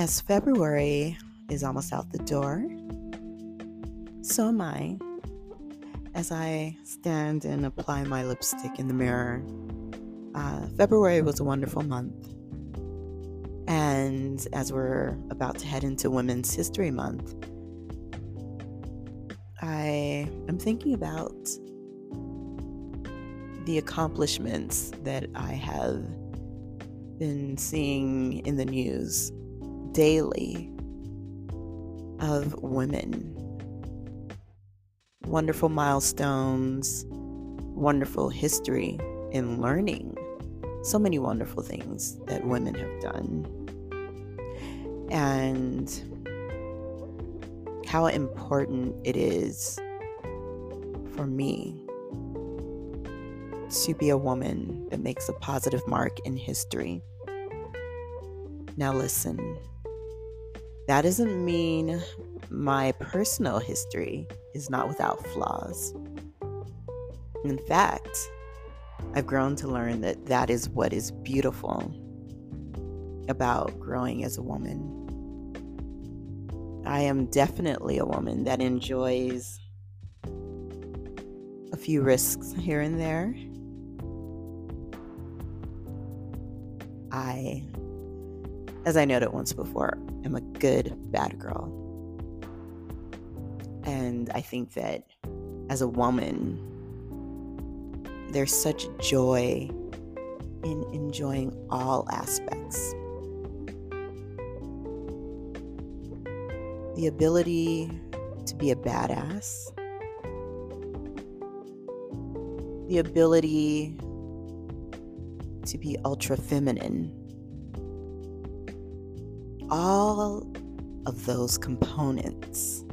As February is almost out the door, so am I. As I stand and apply my lipstick in the mirror, uh, February was a wonderful month. And as we're about to head into Women's History Month, I am thinking about the accomplishments that I have been seeing in the news daily of women. Wonderful milestones, wonderful history in learning. So many wonderful things that women have done. And how important it is for me to be a woman that makes a positive mark in history. Now, listen, that doesn't mean my personal history is not without flaws. In fact, I've grown to learn that that is what is beautiful about growing as a woman. I am definitely a woman that enjoys a few risks here and there. I, as I noted once before, I'm a good bad girl. And I think that as a woman, there's such joy in enjoying all aspects. The ability to be a badass, the ability to be ultra feminine. All of those components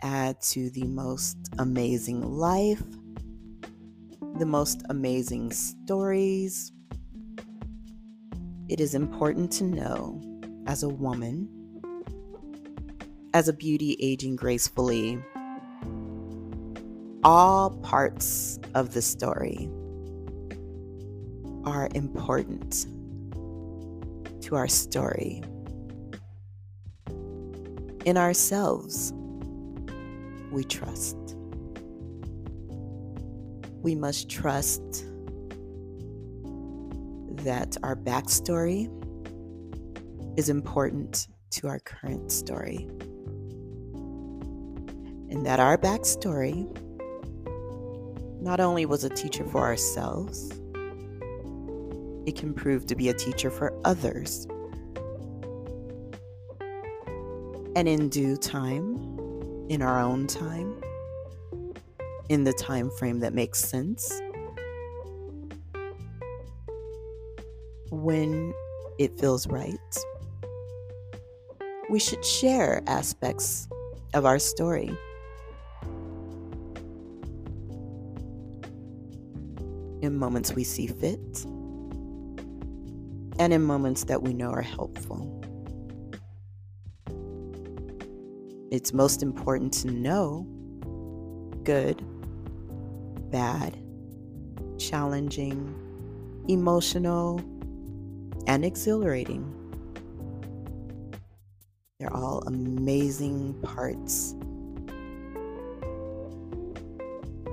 add to the most amazing life, the most amazing stories. It is important to know as a woman, as a beauty aging gracefully, all parts of the story are important to our story. In ourselves, we trust. We must trust that our backstory is important to our current story. And that our backstory not only was a teacher for ourselves, it can prove to be a teacher for others. And in due time, in our own time, in the time frame that makes sense, when it feels right, we should share aspects of our story. In moments we see fit, and in moments that we know are helpful. It's most important to know good, bad, challenging, emotional, and exhilarating. They're all amazing parts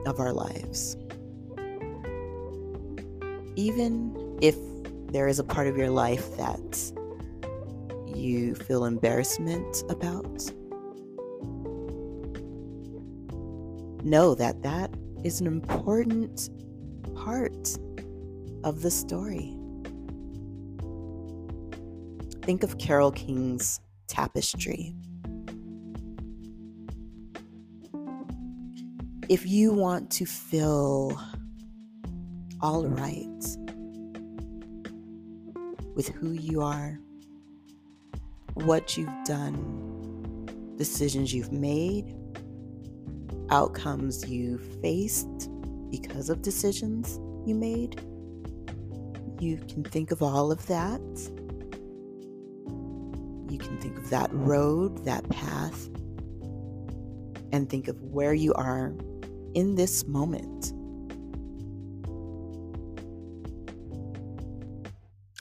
of our lives. Even if there is a part of your life that you feel embarrassment about, know that that is an important part of the story. Think of Carole King's Tapestry. If you want to feel all right with who you are, what you've done, decisions you've made, outcomes you faced because of decisions you made. You can think of all of that. You can think of that road, that path, and think of where you are in this moment.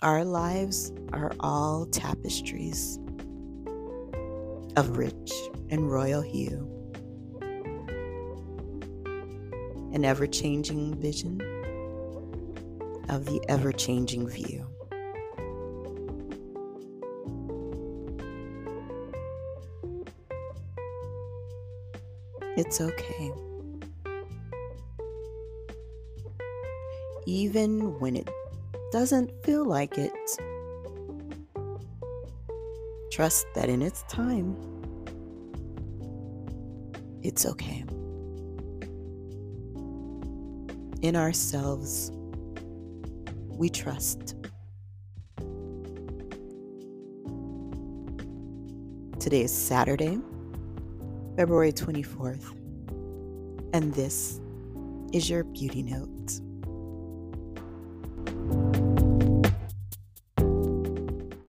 Our lives are all tapestries of rich and royal hue, an ever changing vision of the ever changing view. It's okay. Even when it doesn't feel like it, trust that in its time, it's okay. In ourselves, we trust. Today is Saturday, February 24th, and this is your beauty note.